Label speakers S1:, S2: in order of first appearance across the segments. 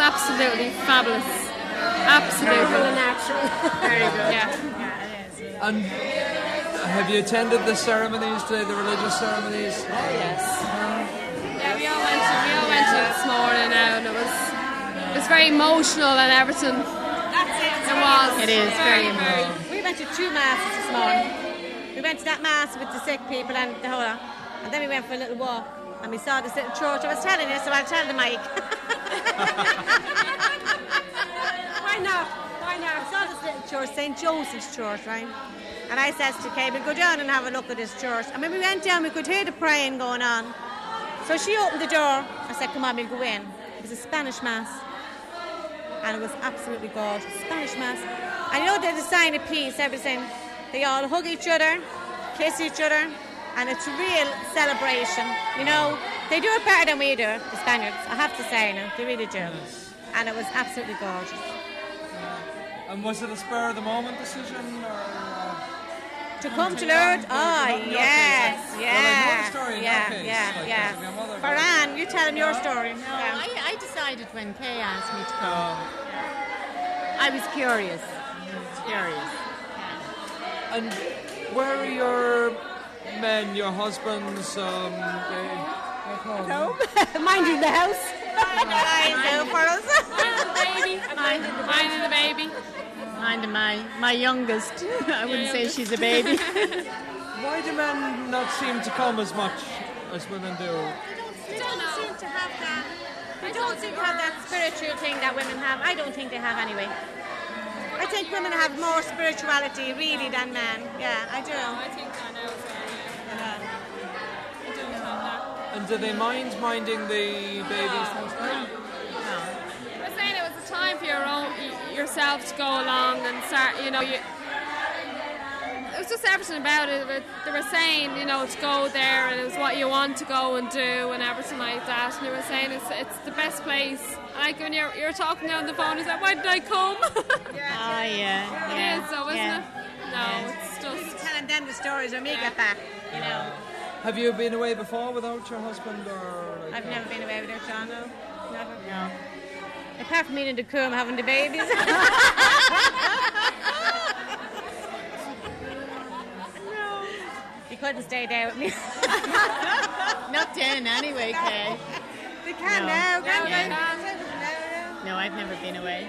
S1: absolutely fabulous. Absolutely.
S2: and natural.
S3: Very good.
S1: Yeah.
S4: And have you attended the ceremonies today, the religious ceremonies?
S3: Oh, yes.
S1: Yeah, we all went to we all went to this morning now, and it was it was very emotional and everything.
S2: That's it.
S1: It was.
S3: It is very emotional.
S2: We went to two masses this morning. We went to that mass with the sick people and the whole lot. And then we went for a little walk and we saw this little church. I was telling you, so I'll tell the mic. Why not? Why not? I saw this little church, St. Joseph's Church, right? And I says to Kay, we'll go down and have a look at this church. And when we went down, we could hear the praying going on. So she opened the door. I said, come on, we'll go in. It was a Spanish mass. And it was absolutely gorgeous. Spanish mass. And you know, there's a sign of peace, everything. They all hug each other, kiss each other, and it's a real celebration. You know, they do it better than we do, the Spaniards. I have to say, now, they really do. And it was absolutely gorgeous.
S4: And was it a spur of the moment decision or? Uh,
S2: To come to Lourdes? Oh,
S4: Not in your
S2: yes,
S4: case. Well, I know
S2: yeah.
S4: the story in
S2: yeah,
S4: your case,
S2: yeah,
S4: like,
S2: yeah.
S4: because of your mother.
S2: Faran, you tell him your story.
S3: No,
S2: Yeah.
S3: I, I decided when Kay asked me to come.
S4: Um,
S3: I was curious. Curious.
S4: and where are your men, your husbands? Um, they,
S2: No, minding the house. Eyes out for us.
S1: baby, minding the, minding the baby.
S3: Mind my my youngest. I wouldn't say she's a baby.
S4: why do men not seem to come as much as women do?
S2: They don't seem to have that. They don't seem to have that spiritual thing that women have. I don't think they have anyway. I think women have more spirituality really than men. Yeah, I do.
S1: I think I know. So, yeah. I do think that.
S4: And do they mind minding the babies?
S1: I was saying it was a time for your own yourself to go along and start. You know, you, it was just everything about it. They were saying, you know, to go there and it was what you want to go and do and everything like that. And they were saying it's it's the best place. Like when you're you're talking down the phone, it's like, why did I come?
S3: Oh yeah.
S1: it
S3: yeah.
S1: is, though, isn't
S3: yeah.
S1: it? No, it's just.
S2: Telling them the stories when we get back. You know,
S4: Have you been away before without your husband or? Like
S2: I've never been away with her, Sean. No, never.
S3: No.
S2: Apart from meeting the coom having the babies. no. You couldn't stay there with me.
S3: Not then anyway, Kay.
S2: they can
S3: No.
S2: now, can't
S1: Yeah.
S2: they?
S3: No, I've never been away.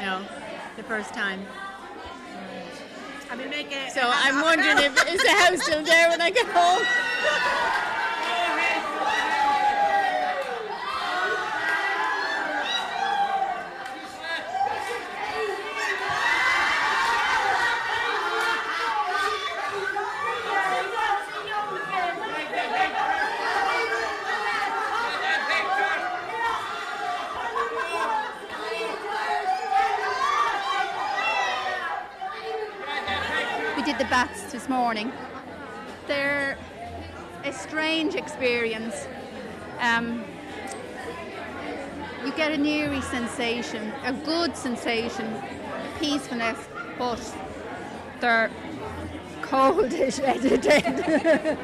S3: No, the first time.
S2: I mean, make it.
S3: So I'm wondering if is the house still there when I get home?
S5: the bats this morning. They're a strange experience. Um, you get an eerie sensation, a good sensation, peacefulness, but they're cold as dead.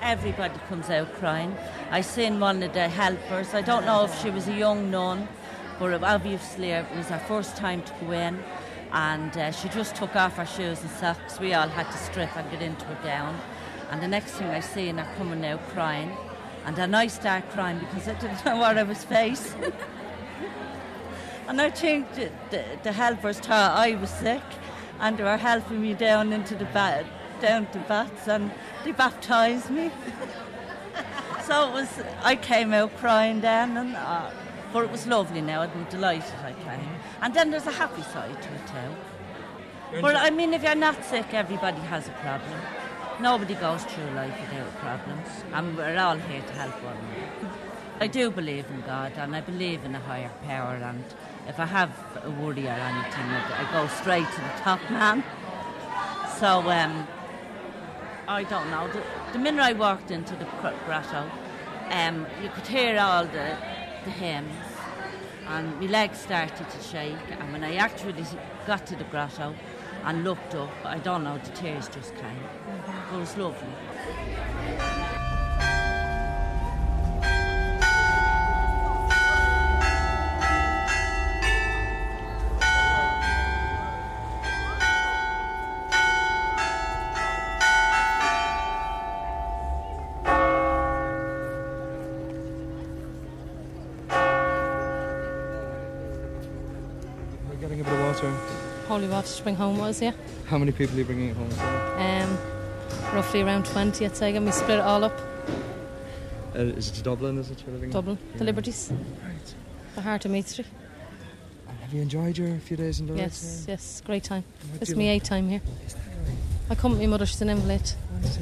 S6: Everybody comes out crying. I seen one of the helpers. I don't know if she was a young nun, but obviously it was her first time to go in. And uh, she just took off her shoes and socks. We all had to strip and get into her gown. And the next thing I seen her coming out crying. And then I start crying because I didn't know what I was facing. and I think the, the, the helpers thought I was sick and they were helping me down into the ba- down to bats and they baptised me. so it was, I came out crying then, and uh, but it was lovely now. I'm delighted I came. And then there's a happy side to it too. But I mean, if you're not sick, everybody has a problem. Nobody goes through life without problems, and we're all here to help one another. I do believe in God, and I believe in a higher power. And if I have a worry or anything, I I go straight to the top man. So um, I don't know. The, the minute I walked into the grotto, um, you could hear all the, the hymns, and my legs started to shake. And when I actually got to the grotto,
S7: and looked up. I don't know, the tears just came. It was lovely.
S8: To bring home was, yeah.
S4: How many people are you bringing home?
S8: Um, roughly around 20, I'd say, and we split it all up.
S4: Uh, is it Dublin? Is it you're living in?
S8: Dublin, the
S4: Yeah.
S8: Liberties,
S4: Right.
S8: the heart of Meath Street.
S4: And have you enjoyed your few days in Dublin?
S8: Yes, yes, great time.
S4: What
S8: It's my
S4: like?
S8: eighth time here.
S4: Right?
S8: I come with my mother, she's an invalid.
S4: I see.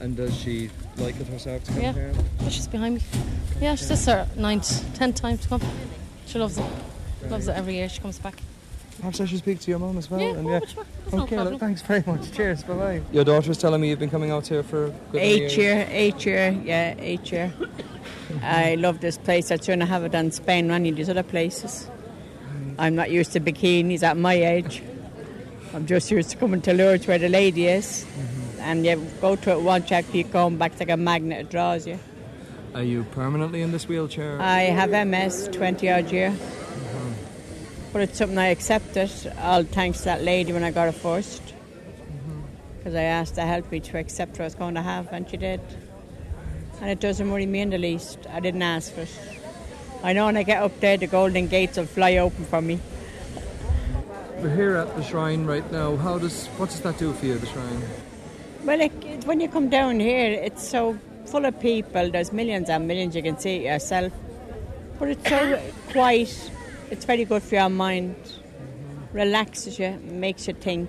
S4: And does she like it herself to come
S8: Yeah.
S4: here?
S8: Oh, she's behind me. Yeah, she's this her ninth, tenth time to come. She loves it. Loves it every year. She comes back.
S4: Perhaps I should speak to your mum as well.
S8: Yeah,
S4: and
S8: oh, which one? That's no
S4: Okay,
S8: problem.
S4: thanks very much. Cheers. Bye bye. Your daughter's telling me you've been coming out here for good many
S9: Eight
S4: years.
S9: year, eight year, yeah, eight year. I love this place. I'd sooner have it than Spain or any of these other places. I'm not used to bikinis at my age. I'm just used to coming to Lourdes where the lady is. Mm-hmm. And you go to it one check, you come back like a magnet, it draws you.
S4: Are you permanently in this wheelchair?
S9: I have MS, 20 odd year. But it's something I accepted, all thanks to that lady when I got it first. Mm-hmm. Because I asked her to help me to accept what I was going to have, and she did. And it doesn't worry me in the least. I didn't ask for it. I know when I get up there, the golden gates will fly open for me.
S4: We're here at the shrine right now. How does what does that do for you, the shrine?
S9: Well, it, it- when you come down here, it's so full of people. There's millions and millions. You can see it yourself. But it's so quiet. It's very good for your mind. Relaxes you, makes you think.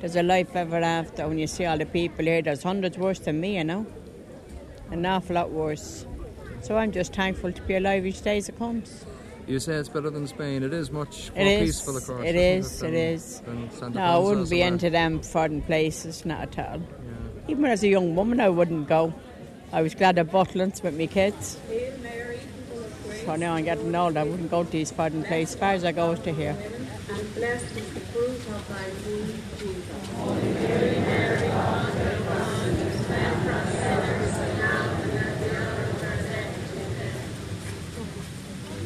S9: There's a life ever after. When you see all the people here, there's hundreds worse than me, you know. An awful lot worse. So I'm just thankful to be alive each day as it comes.
S4: You say it's better than Spain. It is much more
S9: It is.
S4: peaceful, of course.
S9: It is,
S4: Than,
S9: it is. No, I wouldn't be
S4: somewhere.
S9: into them foreign places, not at all. Even as a young woman, I wouldn't go. I was glad I of Butlins with my kids. So now I'm getting old, I wouldn't go to these foreign places. As far as I go to here.
S10: and blessed is the fruit of thy womb, Jesus.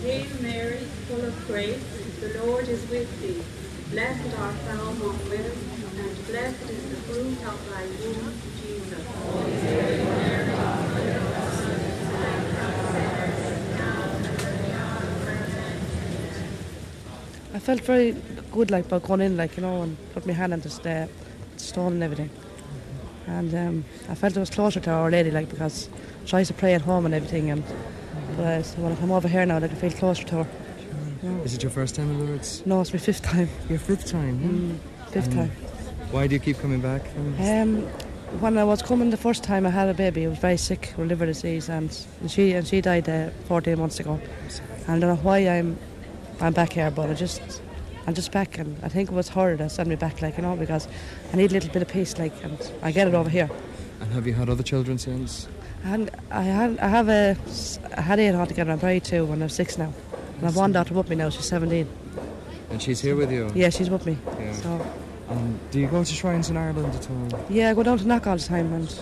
S10: Hail Mary, full of grace, the Lord is with thee. Blessed art thou among women, and blessed is the fruit of thy womb, Jesus.
S11: I felt very good, like, about going in, like, you know, and put my hand on the sta- stone and everything. And um, I felt I was closer to Our Lady, like, because she used to pray at home and everything. And but uh, so when I come over here now, like, I feel closer to her.
S4: Is it your first time in Lourdes?
S11: No, it's my fifth time.
S4: Your fifth time.
S11: Mm, fifth time.
S4: Why do you keep coming back?
S11: Um, when I was coming the first time, I had a baby. I was very sick with liver disease, and she and she died uh, 14 months ago. And I don't know why I'm I'm back here, but I just I'm just back, and I think it was her that sent me back, like you know, because I need a little bit of peace, like, and I get it over here.
S4: And have you had other children since?
S11: And I had I have a I had eight altogether. I'm married two, and I'm six now. And I've one daughter with me now. She's 17.
S4: And she's here with you?
S11: Yeah, she's with me.
S4: Yeah.
S11: So
S4: Um, do you go to shrines in Ireland at all?
S11: yeah, I go down to Knock all the time, and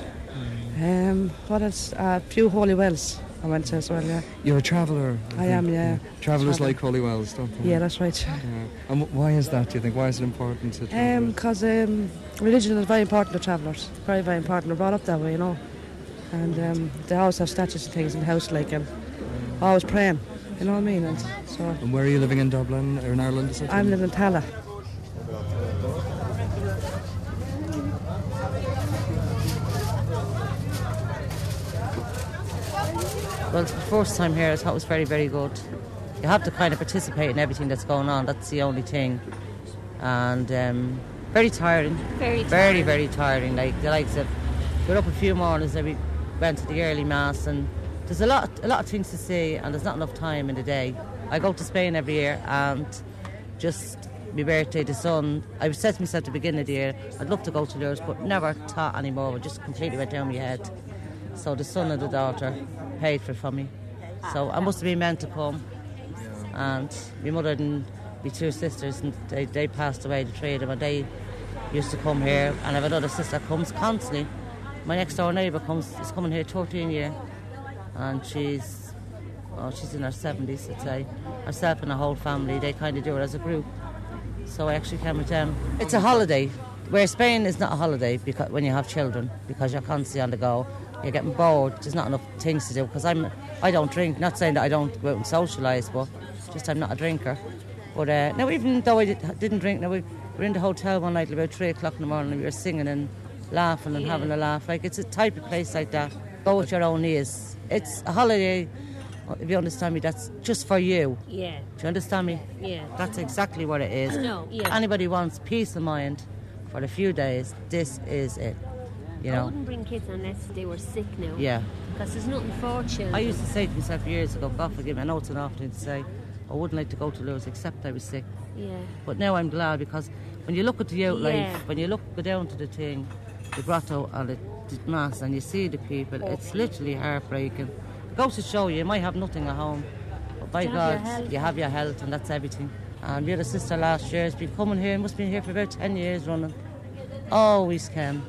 S11: um, what else? A few holy wells I went to as well. Yeah.
S4: You're a traveller.
S11: I am, yeah.
S4: Travellers like holy wells, don't they?
S11: Yeah, that's right.
S4: Yeah. And why is that, do you think? Why is it important to travel?
S11: Because um, religion is very important to travellers. Very, very important. We're brought up that way, you know. And um, they always have statues and things in the house, like, and always praying. You know what I mean? And so
S4: and where are you living in Dublin or in Ireland?
S11: I'm living in Tallaght.
S7: Well, it's the first time here, I thought it was very, very good. You have to kind of participate in everything that's going on. That's the only thing. And um, very tiring.
S12: Very
S7: Very, very tiring. Like the likes of, we're up a few mornings and we went to the early mass, and there's a lot, a lot of things to see, and there's not enough time in the day. I go to Spain every year, and just my birthday, the son. I said to myself at the beginning of the year, I'd love to go to Lourdes, but never thought anymore. It just completely went down my head. So the son and the daughter paid for it for me. So I must have been meant to come. And my mother and my two sisters, and they, they passed away, the three of them, and they used to come here. And I have another sister that comes constantly. My next door neighbour comes is coming here 13 year, and she's oh she's in her 70s, I'd say. Herself and her whole family, they kind of do it as a group. So I actually came with them. It's a holiday. Where Spain is not a holiday because when you have children, because you're constantly on the go, you're getting bored. There's not enough things to do. Because I'm, I don't drink. Not saying that I don't go out and socialise, but just I'm not a drinker. But uh, now, even though I did, didn't drink, now we were in the hotel one night about three o'clock in the morning. and We were singing and laughing and
S13: Yeah.
S7: having a laugh. Like it's a type of place like that. Go with your own ears. It's a holiday. If you understand me, that's just for you.
S13: Yeah.
S7: Do you understand me?
S13: Yeah.
S7: That's exactly what it is.
S13: No, yeah.
S7: Anybody wants peace of mind for a few days, this is it. You
S13: I wouldn't bring kids unless they were sick now.
S7: Yeah.
S13: Because there's nothing for children.
S7: I used to say to myself years ago, God forgive me, I know it's an awful thing to say, I wouldn't like to go to Lourdes except I was sick.
S13: Yeah.
S7: But now I'm glad because when you look at the outlife,
S13: Yeah.
S7: when you look go down to the thing, the grotto and the, the mass, and you see the people, it's literally heartbreaking. It goes to show you, you might have nothing at home, but by
S13: You
S7: God,
S13: health.
S7: you have your health, and that's everything. And we had a sister last year, has been coming here, must have been here for about 10 years running. Always came.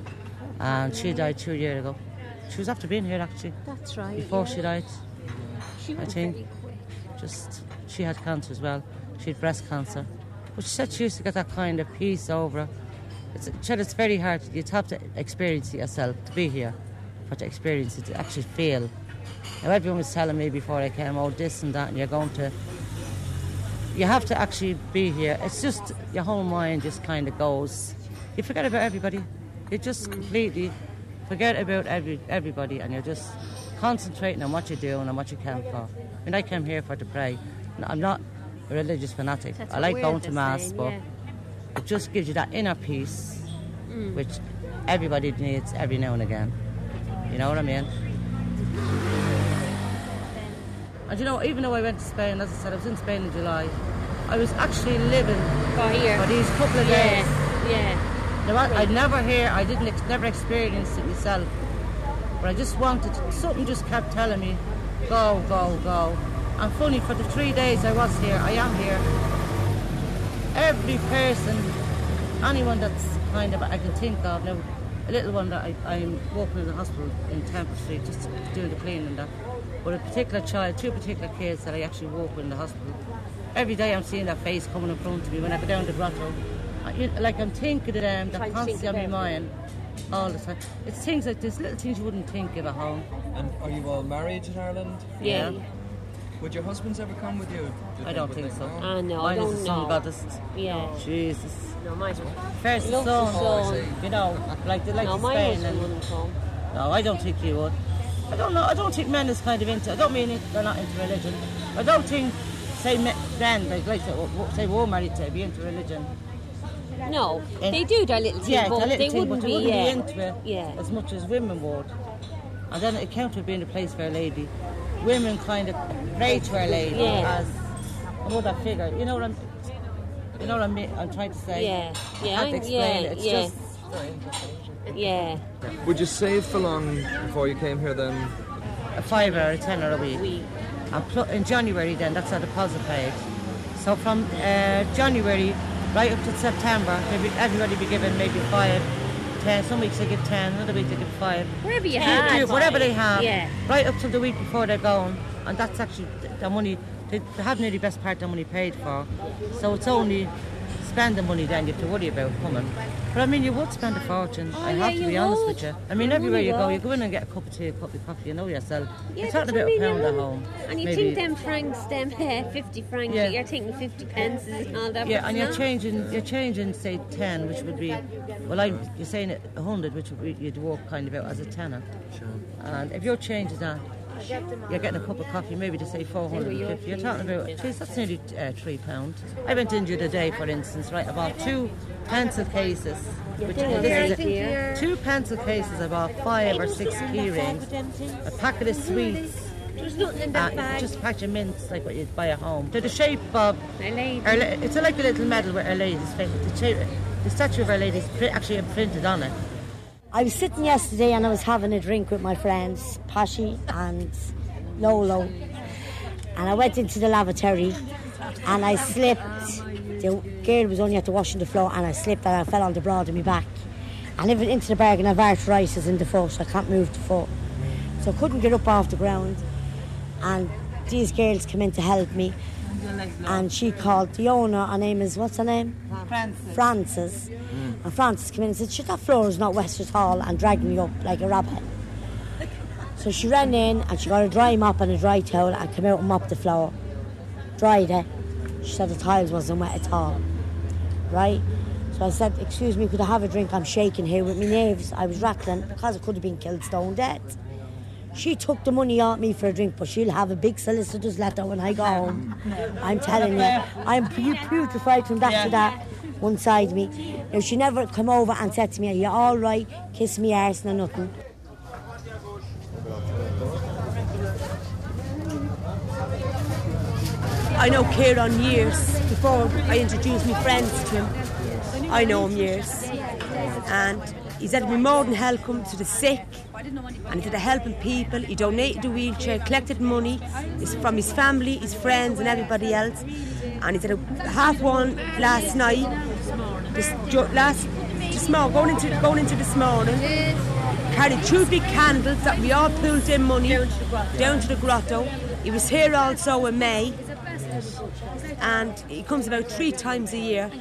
S7: And she died two years ago. She was after being here actually.
S13: That's right.
S7: Before
S13: yeah.
S7: she died.
S13: She
S7: I
S13: was
S7: think.
S13: very quick.
S7: Just she had cancer as well. She had breast cancer. But she said she used to get that kind of peace over her. It's, she said it's very hard. You'd have to experience it yourself to be here, for to experience it, to actually feel. Now everyone was telling me before I came, oh this and that, and you're going to. You have to actually be here. It's just your whole mind just kind of goes. You forget about everybody. You just completely forget about every everybody, and you're just concentrating on what you're doing and what you came for. I mean, I came here for to pray. I'm not a religious fanatic.
S13: That's
S7: I like going to mass,
S13: same,
S7: but
S13: yeah.
S7: it just gives you that inner peace,
S13: Mm.
S7: which everybody needs every now and again. You know what I mean? And you know, even though I went to Spain, as I said, I was in Spain in July, I was actually living
S13: For here.
S7: for these couple of
S13: Yeah,
S7: days.
S13: yeah.
S7: Now, I, I'd never hear, I didn't ex- never experience it myself, but I just wanted, something just kept telling me, go, go, go. And funny, for the three days I was here, I am here, every person, anyone that's kind of, I can think of, now, a little one that I, I'm working in the hospital in Temple Street, just doing the cleaning and that, but a particular child, two particular kids that I actually work with in the hospital, every day I'm seeing that face coming in front of me when I go down the grotto. I- you know, Like I'm thinking of them, they're
S13: Trying to think
S7: constantly on my
S13: about
S7: mind all the time. It's things like this, little things you wouldn't think of at home.
S4: And are you all married in Ireland?
S13: Yeah.
S4: Would your husbands ever come with you? do you
S7: I don't
S4: would
S7: think so.
S13: Ah, no, I
S7: Mine
S13: don't
S7: is the son
S13: know.
S7: goddess.
S13: Yeah.
S7: Jesus.
S13: No, mine
S7: First the son,
S13: son.
S7: you know, like they like
S13: No,
S7: to
S13: my
S7: Spain.
S13: husband
S7: And,
S13: wouldn't come.
S7: no, I don't think he would. I don't know. I don't think men is kind of into. I don't mean it, they're not into religion. I don't think, say, me- men like like to, say we're married to be into religion.
S13: No,
S7: And-
S13: they do their little thing,
S7: Yeah,
S13: but
S7: it's a little
S13: they
S7: thing,
S13: wouldn't
S7: but
S13: be.
S7: wouldn't
S13: yeah.
S7: be into it
S13: Yeah.
S7: as much as women would. And then it counted being a place for a lady. Women kind of pray to a lady
S13: Yeah.
S7: as another figure. You know what I'm. You know what I mean? I'm trying to say.
S13: Yeah, yeah,
S7: I can't explain
S13: yeah,
S7: it. It's
S13: yeah.
S7: just.
S13: Yeah.
S4: Would you save for long before you came here then?
S7: a five or a ten or a week.
S13: We.
S7: And pl- in January, then that's our deposit paid. So from uh, January right up to September, maybe everybody be given maybe five, ten. Some weeks they give ten, another week they give five.
S13: Wherever you have.
S7: yeah, whatever they have.
S13: Yeah.
S7: Right up to the week before they're going, and that's actually the money. They they have nearly the best part of the money paid for. So it's only spend the money then you have to worry about coming. But I mean, you would spend a fortune.
S13: Oh,
S7: I
S13: yeah,
S7: have to
S13: you
S7: be honest
S13: would.
S7: with you. I mean,
S13: You
S7: everywhere
S13: really
S7: you go, you go in and get a cup of tea, a cup of coffee. You know yourself.
S13: Yeah,
S7: you're
S13: that's
S7: talking
S13: what
S7: about
S13: I
S7: a
S13: mean,
S7: pound
S13: you
S7: at
S13: would.
S7: home.
S13: And you
S7: maybe.
S13: think them francs, them uh, 50 francs,
S7: Yeah.
S13: you're taking 50 pence and all that.
S7: Yeah, and you're
S13: not.
S7: changing, you're changing, say ten, which would be, well, I, you're saying it a hundred, which would be, you'd walk kind of out as a tenner.
S4: Sure.
S7: And if you're changing that, you're getting a cup of coffee, maybe to say 450. You're talking about, geez, that's nearly uh, three pounds. I went in the day, for instance, right, about bought two pencil cases. Which this is a- two pencil cases, about five or six key rings, a packet of sweets,
S13: There's nothing in that
S7: uh,
S13: bag.
S7: just a patch of mints, like what you'd buy at home. They're the shape of
S13: My lady.
S7: our, it's like a little medal with Our Lady's face. The, shape, the statue of Our Lady's actually imprinted on it.
S14: I was sitting yesterday and I was having a drink with my friends, Pashy and Lolo. And I went into the lavatory and I slipped the girl was only at the washing the floor and I slipped and I fell on the broad of my back. And I live into the bargain, I've arthritis in the foot, so I can't move the foot. So I couldn't get up off the ground. And these girls came in to help me. And she called the owner, her name is, what's her name?
S15: Francis.
S14: Francis. Mm. And Francis came in and said, shit, that floor is not west at all, and dragged me up like a rabbit. So she ran in and she got a dry mop and a dry towel and came out and mopped the floor. Dried it. She said the tiles wasn't wet at all. Right? So I said, excuse me, could I have a drink? I'm shaking here with my nerves. I was rattling because I could have been killed stone dead. She took the money out me for a drink, but she'll have a big solicitor's letter when I go home. I'm telling you, I'm pu- putrefied from that to that one side of me. Now, she never come over and said to me, are you all right? Kiss me arse, no nothing.
S16: I know Kieran years before I introduced my friends to him. I know him years. And he's had me more than welcome to the sick and had a helping people. He donated a wheelchair, collected money from his family, his friends, and everybody else. And he had a half one last night. This last this morning, going into going into this morning. Carried two big candles that we all pulled in money down to the grotto. He was here also in May and he comes about three times a year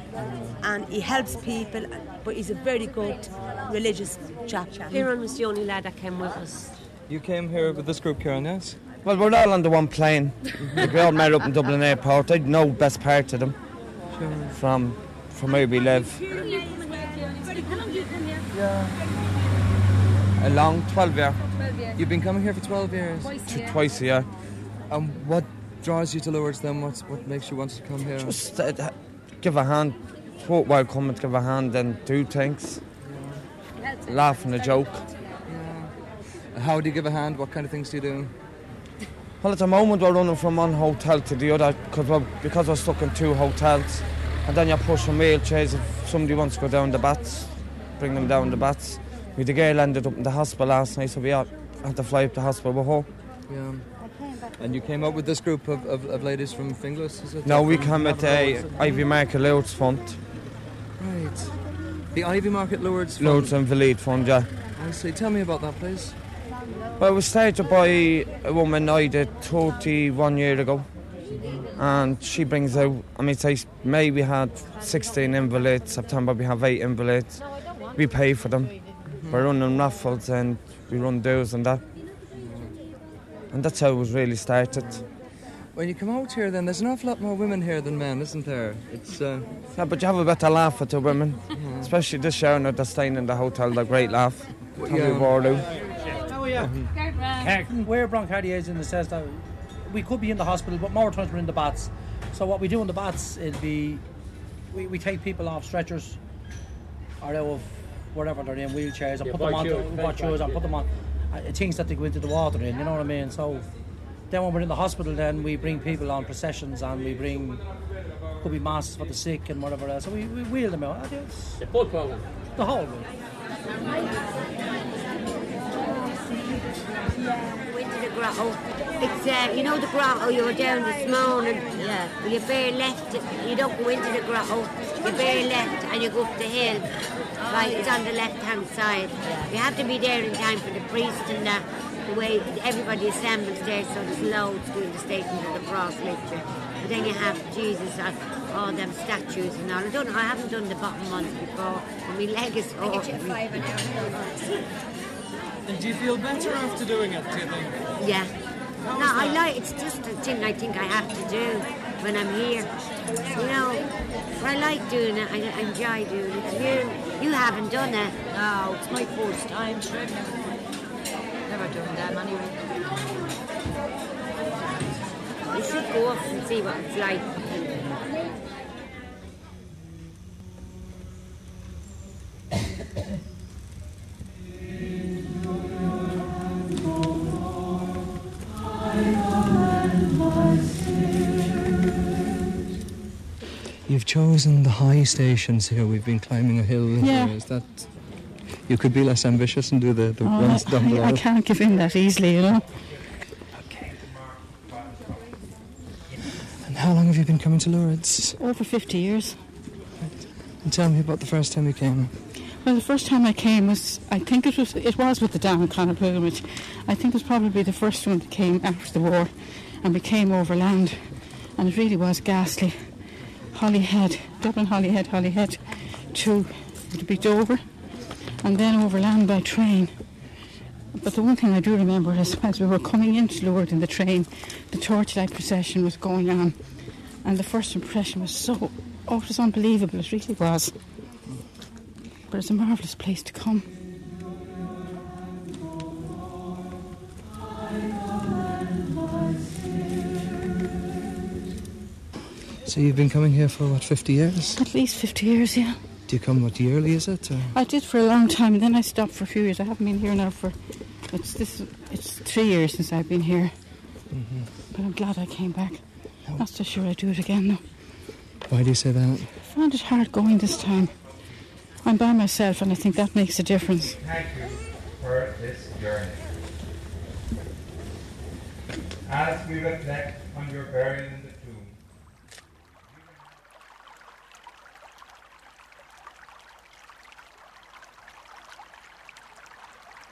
S16: and he helps people but he's a very good religious chap.
S13: Kieran was the only lad that came with us.
S4: You came here with this group, Kieran, yes?
S17: Well, we're all on the one plane. we all met up in Dublin Airport. I know best part of them from from where we live. Yeah. A long 12 year.
S4: You've been coming here for 12 years?
S17: T- twice a year.
S4: And what draws you to Lourdes then? What's, what makes you want to come here?
S17: Just uh, give a hand. Thought while coming to give a hand and do things. Laugh and a joke.
S4: How do you give a hand? What kind of things do you do?
S17: Well, at the moment we're running from one hotel to the other cause we're, because we're stuck in two hotels. And then you're pushing wheelchairs if somebody wants to go down the bats, bring them down the bats. We the girl ended up in the hospital last night, so we had, had to fly up to hospital with her.
S4: Yeah. And you came up with this group of, of, of ladies from Finglas, is it?
S17: No, we come at uh, Iveagh Market Lourdes Fund.
S4: Right. The Iveagh Market Lourdes Fund.
S17: Lourdes and Valide Fund, yeah.
S4: I see. Tell me about that, please.
S17: Well, it was started by a woman I did 31 years ago. And she brings out, I mean, say May we had 16 invalids, September we have 8 invalids. We pay for them. We're running raffles and we run deals and that. And that's how it was really started.
S4: When you come out here, then there's an awful lot more women here than men, isn't there? It's uh,
S17: Yeah, but you have a better laugh at the women, especially this year now they're staying in the hotel, they're great laugh. Tommy
S4: Yeah.
S17: Warlow.
S18: How are you? Carton, we're bronchitis in the sense that we could be in the hospital, but more times we're in the bats. So what we do in the bats, it'd be we, we take people off stretchers or out of whatever they're in wheelchairs and
S19: Yeah,
S18: put them on
S19: bike shoes,
S18: the,
S19: bike
S18: and put them on things that they go into the water in. You know what I mean? So then when we're in the hospital, then we bring people on processions and we bring could be masses for the sick and whatever else. So we, we wheel them out. It's
S19: The full program.
S18: the whole way.
S13: Go into the grotto. It's, uh, you know the grotto you were down this morning? Yeah. Well, you bear left, you don't go into the grotto, you bear left and you go up the hill. Right, it's on the left hand side. You have to be there in time for the priest and the, the way everybody assembles there, so there's loads doing the statement of the cross lecture. But then you have Jesus, uh, all them statues and all. I don't know, I haven't done the bottom ones before, and my leg is sore.
S19: And do you feel better after doing it, do you think?
S13: Yeah. No, I like it's just a thing I think I have to do when I'm here. You know, I like doing it. I, I enjoy doing it. You, you haven't done it.
S20: No, it's my first time. Sure. Never done them anyway.
S13: You should go up and see what it's like.
S4: Chosen the high stations here. We've been climbing a hill.
S8: Yeah.
S4: Is that you could be less ambitious and do the, the
S8: Oh,
S4: ones down
S8: I,
S4: below?
S8: I can't give in that easily, you know. Okay.
S4: And How long have you been coming to Lourdes?
S8: Over 50 years.
S4: And tell me about the first time you came.
S8: Well, the first time I came was, I think it was, it was with the Dan O'Connor pilgrimage. I think it was probably the first one that came after the war, and we came overland, and it really was ghastly. Holyhead, Dublin, Holyhead, Holyhead, to would be Dover, and then overland by train. But the one thing I do remember is as we were coming into Lourdes in the train, the torchlight procession was going on, and the first impression was so, oh, it was unbelievable. It really was. But it's a marvellous place to come.
S4: So you've been coming here for what, 50 years?
S8: At least 50 years, yeah.
S4: Do you come what yearly? Is it? Or?
S8: I did for a long time, and then I stopped for a few years. I haven't been here now for it's this it's three years since I've been here.
S4: Mm-hmm.
S8: But I'm glad I came back. Not so sure I'd do it again though.
S4: Why do you say that?
S8: I found it hard going this time. I'm by myself, and I think that makes a difference.
S21: Thank you for this journey. As we reflect on your burial in the tomb,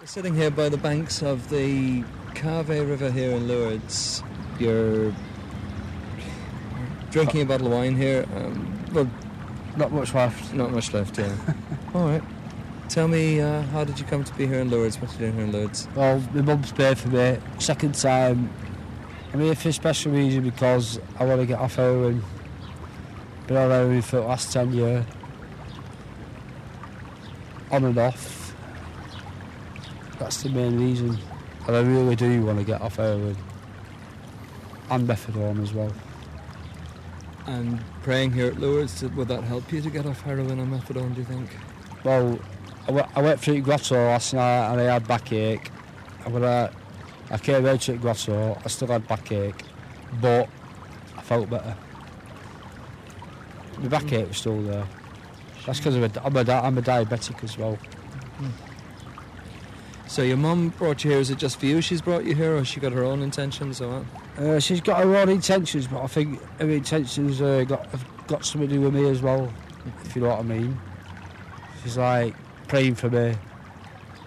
S4: We're sitting here by the banks of the Gave River here in Lourdes. You're drinking a bottle of wine here. Um, well,
S22: not much left.
S4: Not much left, yeah. All right. Tell me, uh, how did you come to be here in Lourdes? What are you doing here in Lourdes?
S22: Well, my mum's paid for me. Second time. I'm here for a special reason because I want to get off heroin. Been on heroin for the last 10 years. On and off. That's the main reason. And I really do want to get off heroin. And methadone as well.
S4: And praying here at Lourdes, would that help you to get off heroin and methadone, do you think?
S22: Well, I went, I went through Grotto last night and I had backache. And when I, I came out at Grotto, I still had backache, but I felt better. My backache was still there. That's because I'm a, I'm, a, di- I'm a diabetic as well. Mm-hmm.
S4: So your mum brought you here, is it just for you she's brought you here, or she got her own intentions, or what?
S22: Uh, she's got her own intentions, but I think her intentions uh, got have got something to do with me as well, if you know what I mean. She's like praying for me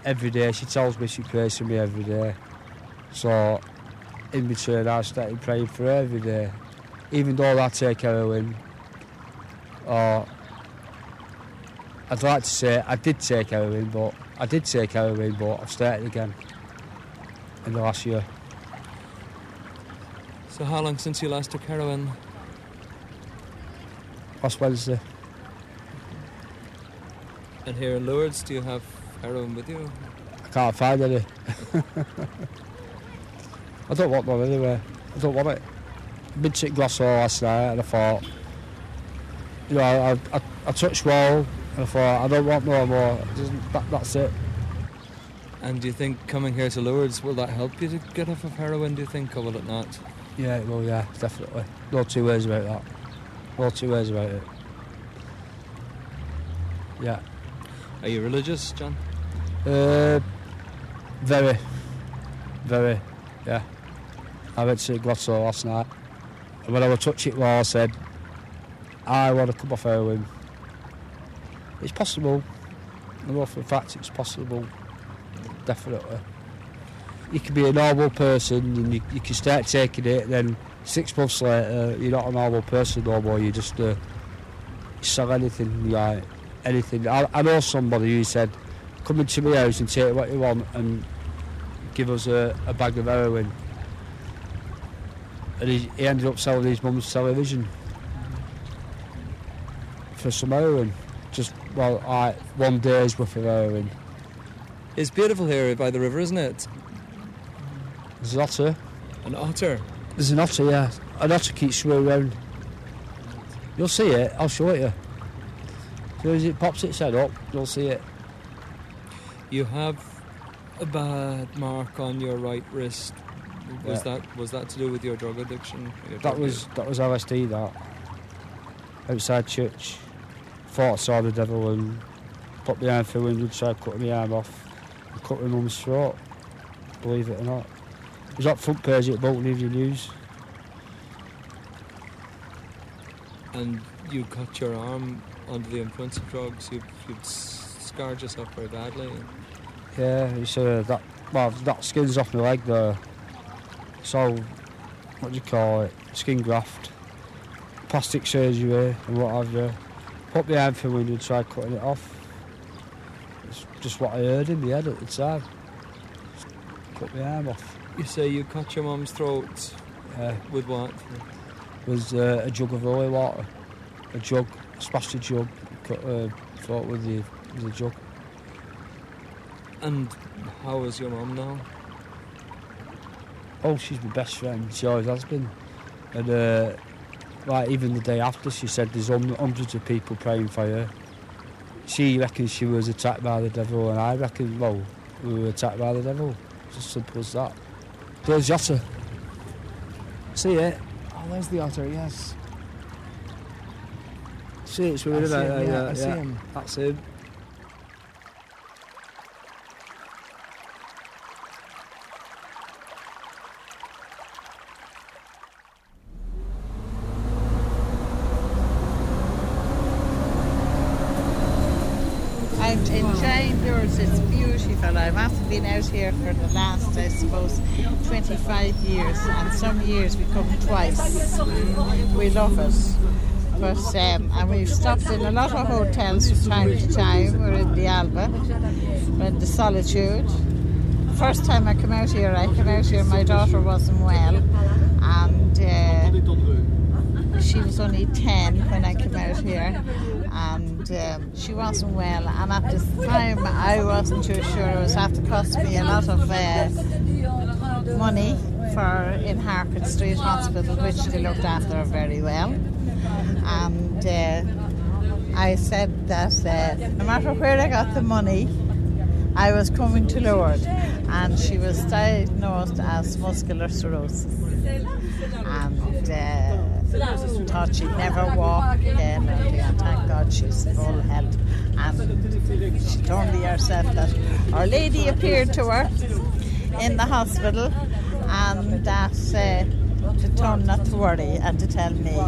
S22: every day. She tells me she prays for me every day. So, in return, I started praying for her every day. Even though I take heroin, or I'd like to say I did take heroin, but I did take heroin, but I've started again in the last year.
S4: So how long since you last took heroin?
S22: Last Wednesday.
S4: And here in Lourdes, do you have heroin with you?
S22: I can't find any. I don't want one anyway. I don't want it. I've been to Glasgow last night and I thought, you know, I, I, I touched wall and I thought, I don't want no more. It doesn't- That, that's it.
S4: And do you think coming here to Lourdes, will that help you to get off of heroin, do you think, or will it not?
S22: Yeah, well, yeah, definitely. No two ways about that. No two ways about it. Yeah.
S4: Are you religious, John?
S22: Uh, very, very, yeah. I went to Grotto last night, and when I was touching it, I said, I want to come off heroin. It's possible. Know for a fact it's possible. Definitely. You can be a normal person and you, you can start taking it, then six months later, you're not a normal person no more. You just uh, sell anything, like anything. I, I know somebody who said, come into my house and take what you want and give us a, a bag of heroin. And he, he ended up selling his mum's television for some heroin. Well, like one day's worth of heroin.
S4: It's beautiful here by the river, isn't it?
S22: There's an otter.
S4: An otter?
S22: There's an otter, yeah. An otter keeps swimming around. You'll see it, I'll show it you. As soon as it pops its head up, you'll see it.
S4: You have a bad mark on your right wrist. Was
S22: Yeah.
S4: that was that to do with your drug addiction? Your
S22: That
S4: drug
S22: was that was LSD. That outside church, thought I saw the devil and put my arm through the window, tried cutting my arm off, and cut my mum's throat. Believe it or not, it was on front page the Bolton Evening News.
S4: and you cut your arm under the influence of drugs. You've s- scarred yourself very badly.
S22: Yeah, it's uh, that well that skin's off my leg there. So what do you call it? Skin graft, plastic surgery and what have you. Put the hand through when you try cutting it off. It's just what I heard in my head at the time. Just cut my arm off.
S4: You say you cut your mum's throat.
S22: Yeah.
S4: With what?
S22: Was uh, a jug of holy water, a jug, splashed a jug, cut uh, throat with the with the jug.
S4: And how is your mum now?
S22: Oh, she's my best friend. She always has been. And uh, like even the day after, she said there's hun- hundreds of people praying for her. She reckons she was attacked by the devil, and I reckon, well, we were attacked by the devil. Just simple as that. There's the otter. See it?
S23: Oh, there's the otter, yes.
S22: See it?
S23: I see him, yeah, I see him.
S22: That's him.
S15: I'm enjoying yours. It's been out here for the last, I suppose, 25 years, and some years we come twice. We love it. But um, and we've stopped in a lot of hotels from time to time. We're in the Alba, we're in the Solitude. First time I come out here, I came out here. My daughter wasn't well, and uh, she was only 10 when I came out here, and um, she wasn't well. And at this time, I wasn't too sure. It was after cost me a lot of uh, money for in Harcourt Street Hospital, which they looked after very well. And uh, I said that uh, no matter where I got the money, I was coming to Lourdes, and she was diagnosed as muscular sclerosis, and uh, thought she'd never walk again. And thank God she's full health. And she told me herself that Our Lady appeared to her in the hospital, and that uh, to tell her not to worry and to tell me.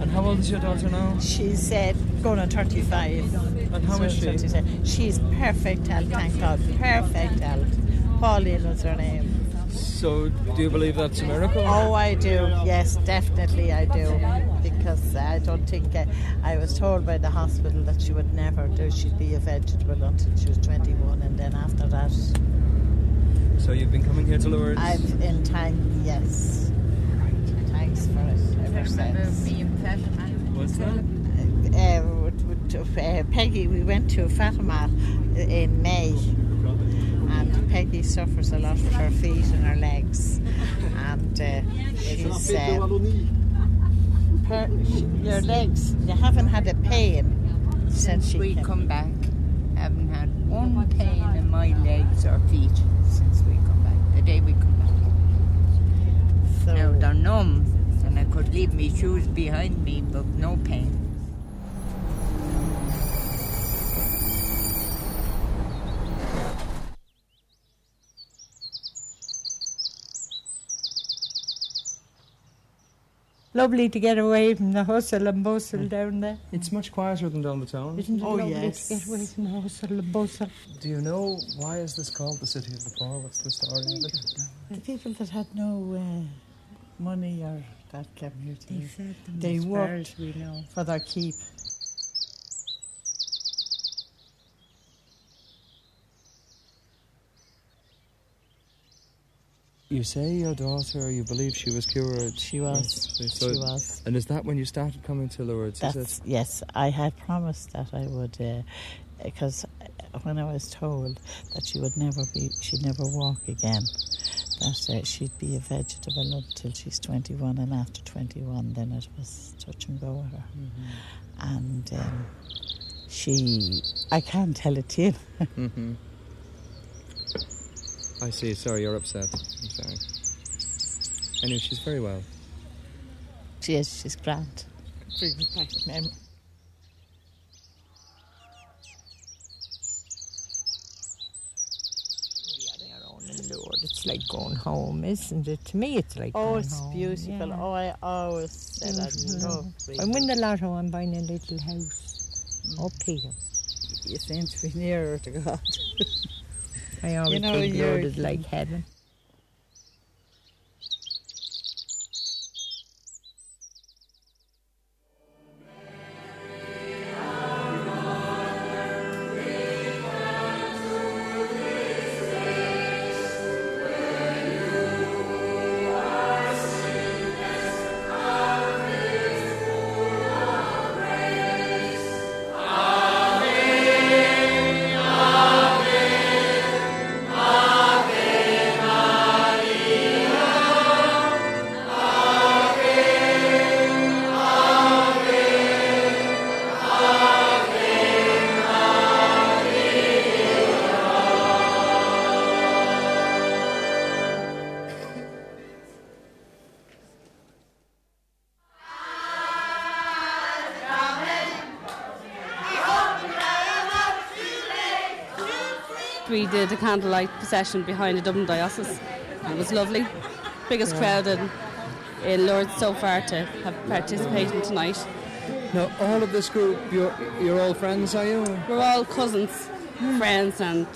S4: And how old is your daughter now?
S15: She's uh, going on 35.
S4: And how is she?
S15: 37. She's perfect health, thank God. Perfect health. Pauline was her name.
S4: So, do you believe that's a miracle?
S15: Oh, I do. Yes, definitely I do. Because I don't think I, I was told by the hospital that she would never do. She'd be a vegetable until she was 21, and then after that,
S4: So you've been coming here to Lourdes?
S15: I've in time. Yes. Thanks for it. Ever since.
S20: me and Fatima.
S4: What's that?
S15: uh, with- with, uh, Peggy, we went to Fatima in May, and Peggy suffers a lot with her feet and her legs, and uh, she's uh, her, your legs. You haven't had a pain since she
S20: we
S15: came.
S20: come back. Haven't had one pain in my legs or feet since we come back. The day we come back.
S15: So
S20: now they're numb, and I could leave my shoes behind me, but no pain.
S15: Lovely to get away from the hustle and bustle down there.
S19: It's much quieter than down the town.
S15: Isn't it
S20: Oh,
S15: lovely
S20: yes.
S15: to get away from the hustle and bustle?
S19: Do you know why is this called the City of the Poor? What's the story of it?
S15: The people that had no uh, money or that came here to
S20: They fed them
S15: they worked
S20: we know.
S15: for their keep.
S4: You say your daughter, you believe she was cured.
S15: She was.
S4: So-
S15: She was.
S4: And is that when you started coming to Lourdes?
S15: That's yes. I had promised that I would, because when I was told that she would never be, she'd never walk again, that uh, she'd be a vegetable until she's 21, and after 21, then it was touch and go with her. And um, she, I can't tell it to you.
S4: hmm I see. Sorry, you're upset. I'm sorry. Anyway, she's very well.
S15: she is. She's grand. Brings back memory.
S20: Lourdes. It's like going home, isn't it? To me, it's like
S15: Oh,
S20: going
S15: it's
S20: home,
S15: beautiful.
S20: yeah.
S15: Oh, I always said I
S20: Mhm.
S15: love
S20: If I win the lotto, I'm buying a little
S15: Mm.
S20: house up here.
S15: You seem to be nearer to God.
S20: I always
S15: you know,
S20: think Lourdes is like heaven.
S24: Candlelight procession behind the Dublin Diocese. It was lovely. Biggest
S4: Yeah.
S24: crowd in, in Lourdes so far to have participated tonight.
S4: Now, all of this group, you're, you're all friends, are you?
S24: We're all cousins, friends, and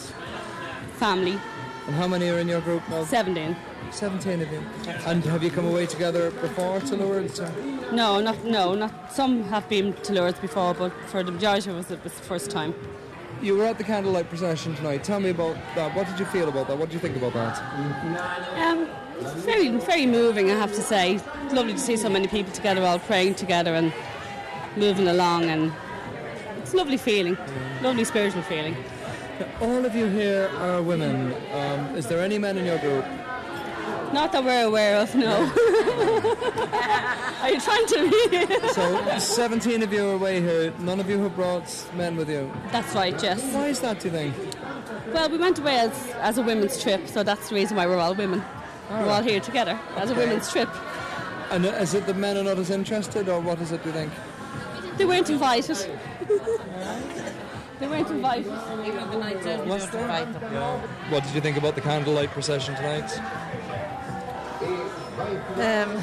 S24: family.
S4: And how many are in your group now?
S24: 17.
S4: 17 of you. And have you come away together before to Lourdes? or-
S24: No, not no, not some have been to Lourdes before, but for the majority of us it was the first time.
S4: You were at the candlelight procession tonight. Tell me about that. What did you feel about that? What did you think about that?
S24: Um, it's very, very moving, I have to say. Lovely to see so many people together, all praying together and moving along, and it's a lovely feeling, lovely spiritual feeling.
S4: All of you here are women. Um, is there any men in your group?
S24: Not that we're aware of, no. are you trying to? Be?
S4: so, 17 of you are away here. None of you have brought men with you.
S24: That's right, yes.
S4: Why is that, do you think?
S24: Well, we went away as, as a women's trip, so that's the reason why we're all women. We're all here together as a women's trip.
S4: And uh, is it the men are not as interested, or what is it, do you think?
S24: They weren't invited. they weren't invited.
S4: What's there? What did you think about the candlelight procession tonight?
S7: Um,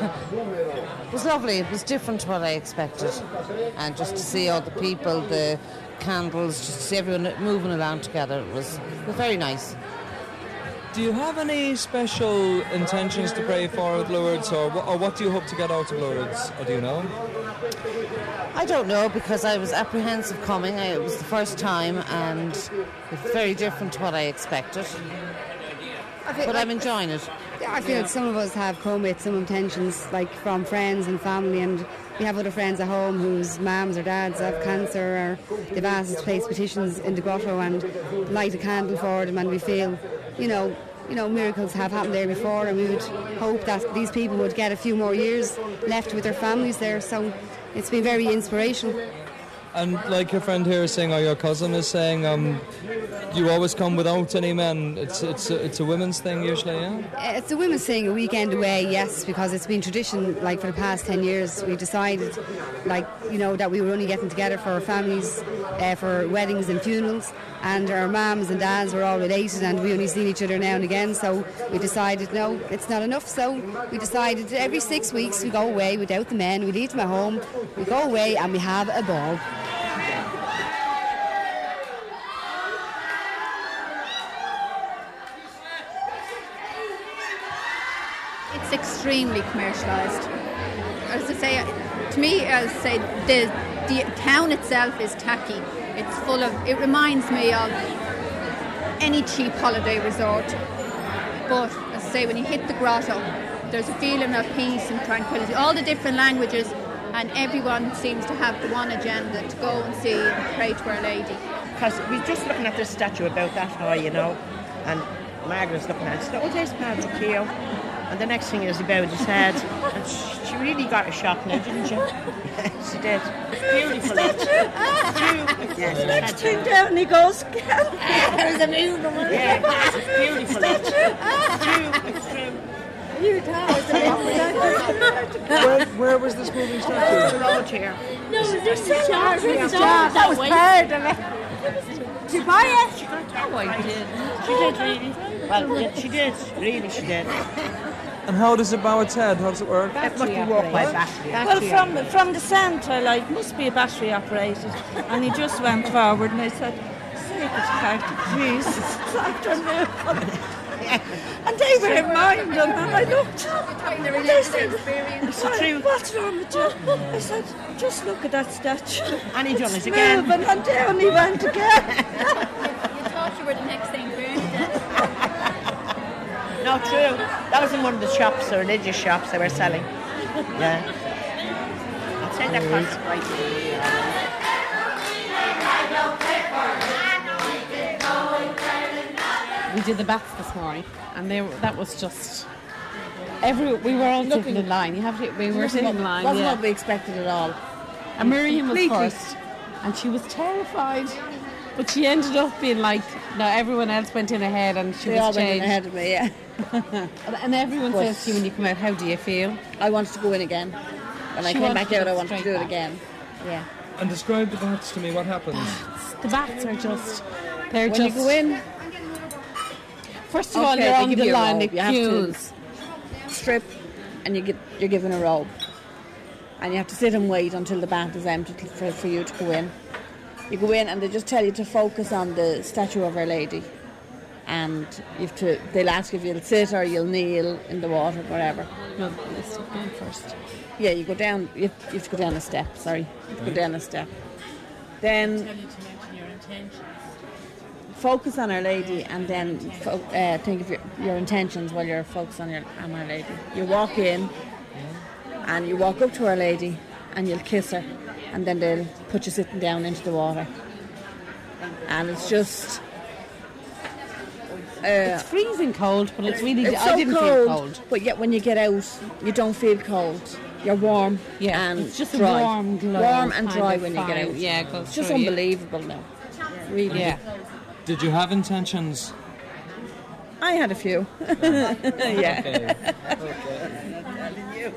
S7: it was lovely. It was different to what I expected, and just to see all the people, the candles, just to see everyone moving around together. It was, it was very nice.
S4: Do you have any special intentions to pray for at Lourdes, or, or what do you hope to get out of Lourdes? Or do you know?
S7: I don't know because I was apprehensive coming. I, it was the first time, and it's very different to what I expected. But I'm enjoying it.
S25: Yeah, I feel like some of us have come with some intentions, like from friends and family, and we have other friends at home whose mums or dads have cancer, or they've asked us to place petitions in the grotto and light a candle for them, and we feel, you know, you know, miracles have happened there before, and we would hope that these people would get a few more years left with their families there. So it's been very inspirational.
S4: And like your friend here is saying, or your cousin is saying, um, you always come without any men. It's it's a, it's a women's thing usually, yeah.
S25: It's a women's thing, a weekend away, yes, because it's been tradition. Like for the past ten years, we decided, like you know, that we were only getting together for our families, uh, for weddings and funerals, and our mums and dads were all related, and we only seen each other now and again. So we decided, no, it's not enough. So we decided every six weeks we go away without the men. We leave them at home. We go away and we have a ball.
S5: It's extremely commercialised. As I say, to me, as I say, the the town itself is tacky. It's full of. It reminds me of any cheap holiday resort. But as I say, when you hit the grotto, there's a feeling of peace and tranquility. All the different languages, and everyone seems to have the one agenda to go and see and pray to Our Lady.
S26: Because we're just looking at this statue about that high, you know, and Margaret's looking at it. Oh, there's Padre Pio. And the next thing is he bowed his head. And she, she really got a shock now, didn't she? Yes, she did. Beautiful. Yes,
S25: Next thing down he goes,
S26: There's a new one. Yeah, it's beautiful.
S25: You
S4: where, where was this moving statue?
S26: The road here.
S25: No, there's such a
S26: Charles,
S25: hard
S26: yeah.
S25: job. That was part of it.
S26: Did you buy it?
S7: Oh, I did.
S26: She did, really. Well, she did. Really, she did.
S4: And how does it bow its head? How does it work?
S26: It must be worked by battery.
S27: Well, from from the centre, like, must be a battery operated. And he just went forward and I said, Sacred heart of Jesus, it's after a miracle. And they were in mind, and then I looked. And they said, "Why, What's wrong with you? I said, just look at that statue.
S26: And he done it again.
S27: Moving, and down he went again.
S26: That was in one of the shops, the religious shops they were selling. Yeah. I'd say that costs quite.
S24: We did the bats this morning, and they that was just every. We were all sitting in line. You have to. We were sitting in line.
S9: Wasn't
S24: yeah.
S9: what we expected at all.
S24: And Miriam was first, and she was terrified. But she ended up being like, no, everyone else went in ahead, and she
S9: They
S24: was
S9: all went in
S24: changed.
S9: ahead of me, yeah.
S24: And- and everyone
S9: But-
S24: says to you when you come out, how do you feel?
S9: I wanted to go in again. When I came back
S24: to
S9: out, I wanted to
S24: straight
S9: do it again. Yeah.
S4: And describe the bats to me. What happens?
S24: The bats are just, they're
S9: When
S24: just.
S9: you go in,
S24: First of all, you're
S9: they
S24: on the
S9: you
S24: line of
S9: You have to
S24: queues.
S9: strip, and you get you're given a robe, and you have to sit and wait until the bath is empty for, for you to go in. You go in, and they just tell you to focus on the statue of Our Lady, and you have to. They'll ask if you'll sit or you'll kneel in the water, whatever.
S24: No, let's take mine first.
S9: Yeah, you go down. You have, you have to go down a step. Sorry, you have to go down a step. Then focus on Our Lady, and then fo- uh, think of your, your intentions while you're focused on your on Our Lady. You walk in, and you walk up to Our Lady, and you'll kiss her, and then they'll put you sitting down into the water. And it's just. Uh,
S24: It's freezing cold, but it's really.
S9: it's
S24: I
S9: so
S24: didn't
S9: cold,
S24: feel cold.
S9: But yet when you get out, you don't feel cold. You're warm
S24: Yeah,
S9: and
S24: it's just a
S9: dry.
S24: warm glow
S9: warm and dry when you get out.
S24: Yeah, it goes
S9: it's just
S24: through you.
S9: unbelievable now. Really.
S24: Yeah.
S4: Did you have intentions?
S9: I had a few. yeah.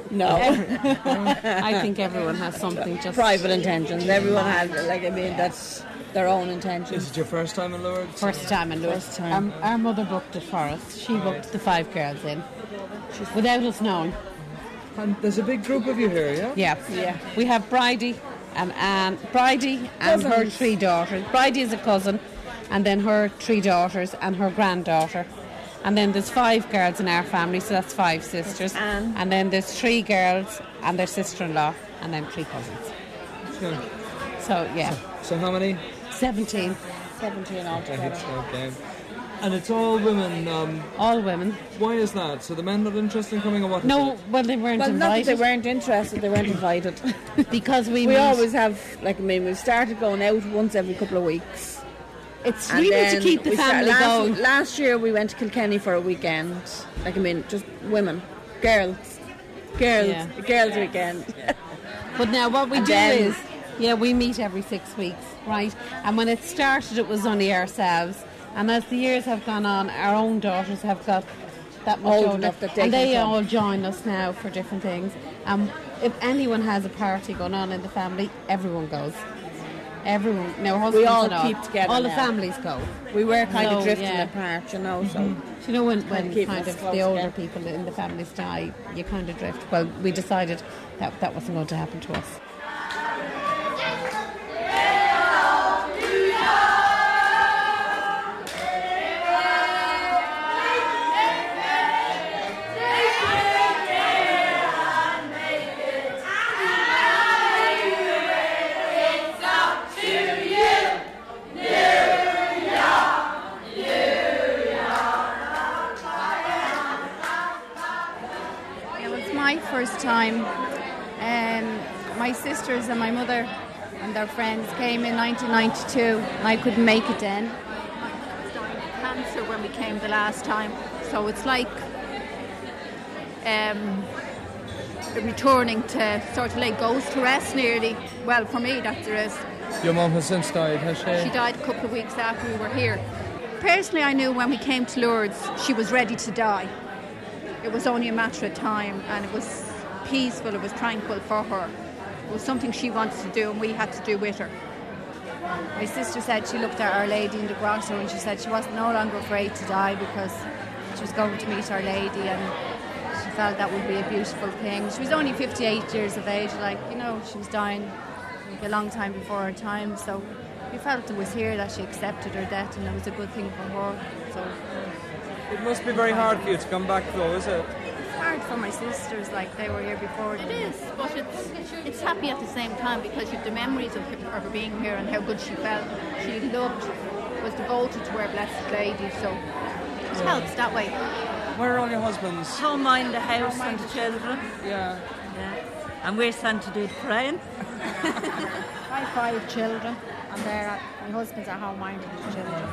S9: No.
S24: I think everyone has something just
S9: private intentions. Everyone has like I mean that's their own intentions.
S4: Is it your first time in Lourdes?
S24: First time in Lourdes.
S9: First time.
S24: Our, our mother booked it for us. She booked the five girls in, without us knowing.
S4: And there's a big group of you here, yeah?
S24: Yeah,
S9: yeah.
S24: We have Bridie and Anne. Bridie and her three daughters. Bridie is a cousin, and then her three daughters and her granddaughter. And then there's five girls in our family, so that's five sisters.
S9: Anne.
S24: And then there's three girls and their sister-in-law, and then three cousins.
S4: Sure.
S24: So yeah,
S4: So how many?
S24: seventeen.
S9: Seventeen altogether.
S4: Okay. And it's all women. Um,
S24: all women.
S4: Why is that? So the men are not interested in coming, or what? is
S24: No,
S4: it?
S24: well they weren't
S9: Well, not that
S24: invited.
S9: they weren't interested, they weren't invited.
S24: because we
S9: we
S24: meet-
S9: always have like I mean we've started going out once every couple of weeks.
S24: It's
S9: And
S24: really to keep the family
S9: last,
S24: going.
S9: Last year we went to Kilkenny for a weekend. Like I mean, just women, girls, girls,
S24: Yeah.
S9: girls weekend.
S24: But now what we
S9: And
S24: do
S9: then-
S24: is, yeah, we meet every six weeks, right? And when it started, it was only ourselves. And as the years have gone on, our own daughters have got that much
S9: Old
S24: older,
S9: enough that they
S24: and they all join us now for different things. Um, if anyone has a party going on in the family, everyone goes. Everyone, now husbands
S9: We all keep together
S24: All the families go.
S9: We were kind
S24: So,
S9: of drifting
S24: yeah.
S9: apart, you know. So mm-hmm.
S24: Do you know when,
S9: Kind
S24: when
S9: of
S24: kind of the older
S9: again.
S24: people in the families die, you kind of drift. Well, we decided that that wasn't going to happen to us.
S5: Time. Um, my sisters and my mother and their friends came in 1992, and I couldn't make it then. I was dying of cancer when we came the last time, so it's like um, returning to sort of like goes to rest nearly. Well, for me, that's it is.
S4: Your mum has since died, has she?
S5: She died a couple of weeks after we were here. Personally, I knew when we came to Lourdes, she was ready to die. It was only a matter of time, and it was peaceful, it was tranquil for her. It was something she wanted to do, and we had to do with her. my sister said she looked at Our Lady in the grotto and she said she was no longer afraid to die because she was going to meet Our Lady and she felt that would be a beautiful thing. She was only 58 years of age, like, you know, she was dying like, a long time before her time, so we felt it was here that she accepted her death and it was a good thing for her. So
S4: It must be very hard for you to come back, though, is it?
S5: It's hard for my sisters, like they were here before.
S28: It is, but it's it's happy at the same time because you have the memories of her, of her being here and how good she felt. She loved, was devoted to our blessed lady, so it
S4: Yeah.
S28: helps that way.
S4: Where are all your husbands?
S6: Home mind the house and the children.
S4: Yeah.
S6: Yeah. And we're sent to do the praying.
S5: I have five children, and they're at, my husband's at home minding the children.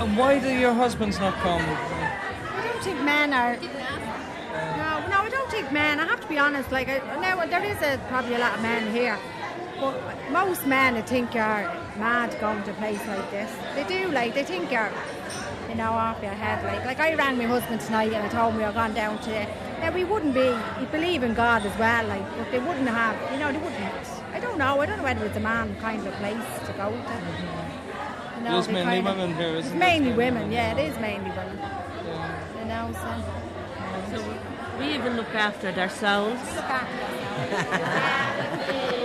S4: And why do your husbands not come?
S5: I don't think men are. No, no, I don't think men. I have to be honest. Like, I, now there is a, probably a lot of men here, but most men, I think, are mad going to a place like this. They do, like, they think you're, you know, off your head. Like, like I rang my husband tonight and I told him we were going down to. Now we wouldn't be. He believe in God as well, like, but they wouldn't have. You know, they wouldn't. I don't know. I don't know whether it's a man kind of place to go to. You know,
S4: There's mainly
S5: kind of-
S4: women here,
S5: It's
S4: isn't it?
S5: mainly women. Yeah, it is mainly women. You know, so.
S6: So we even look after it ourselves.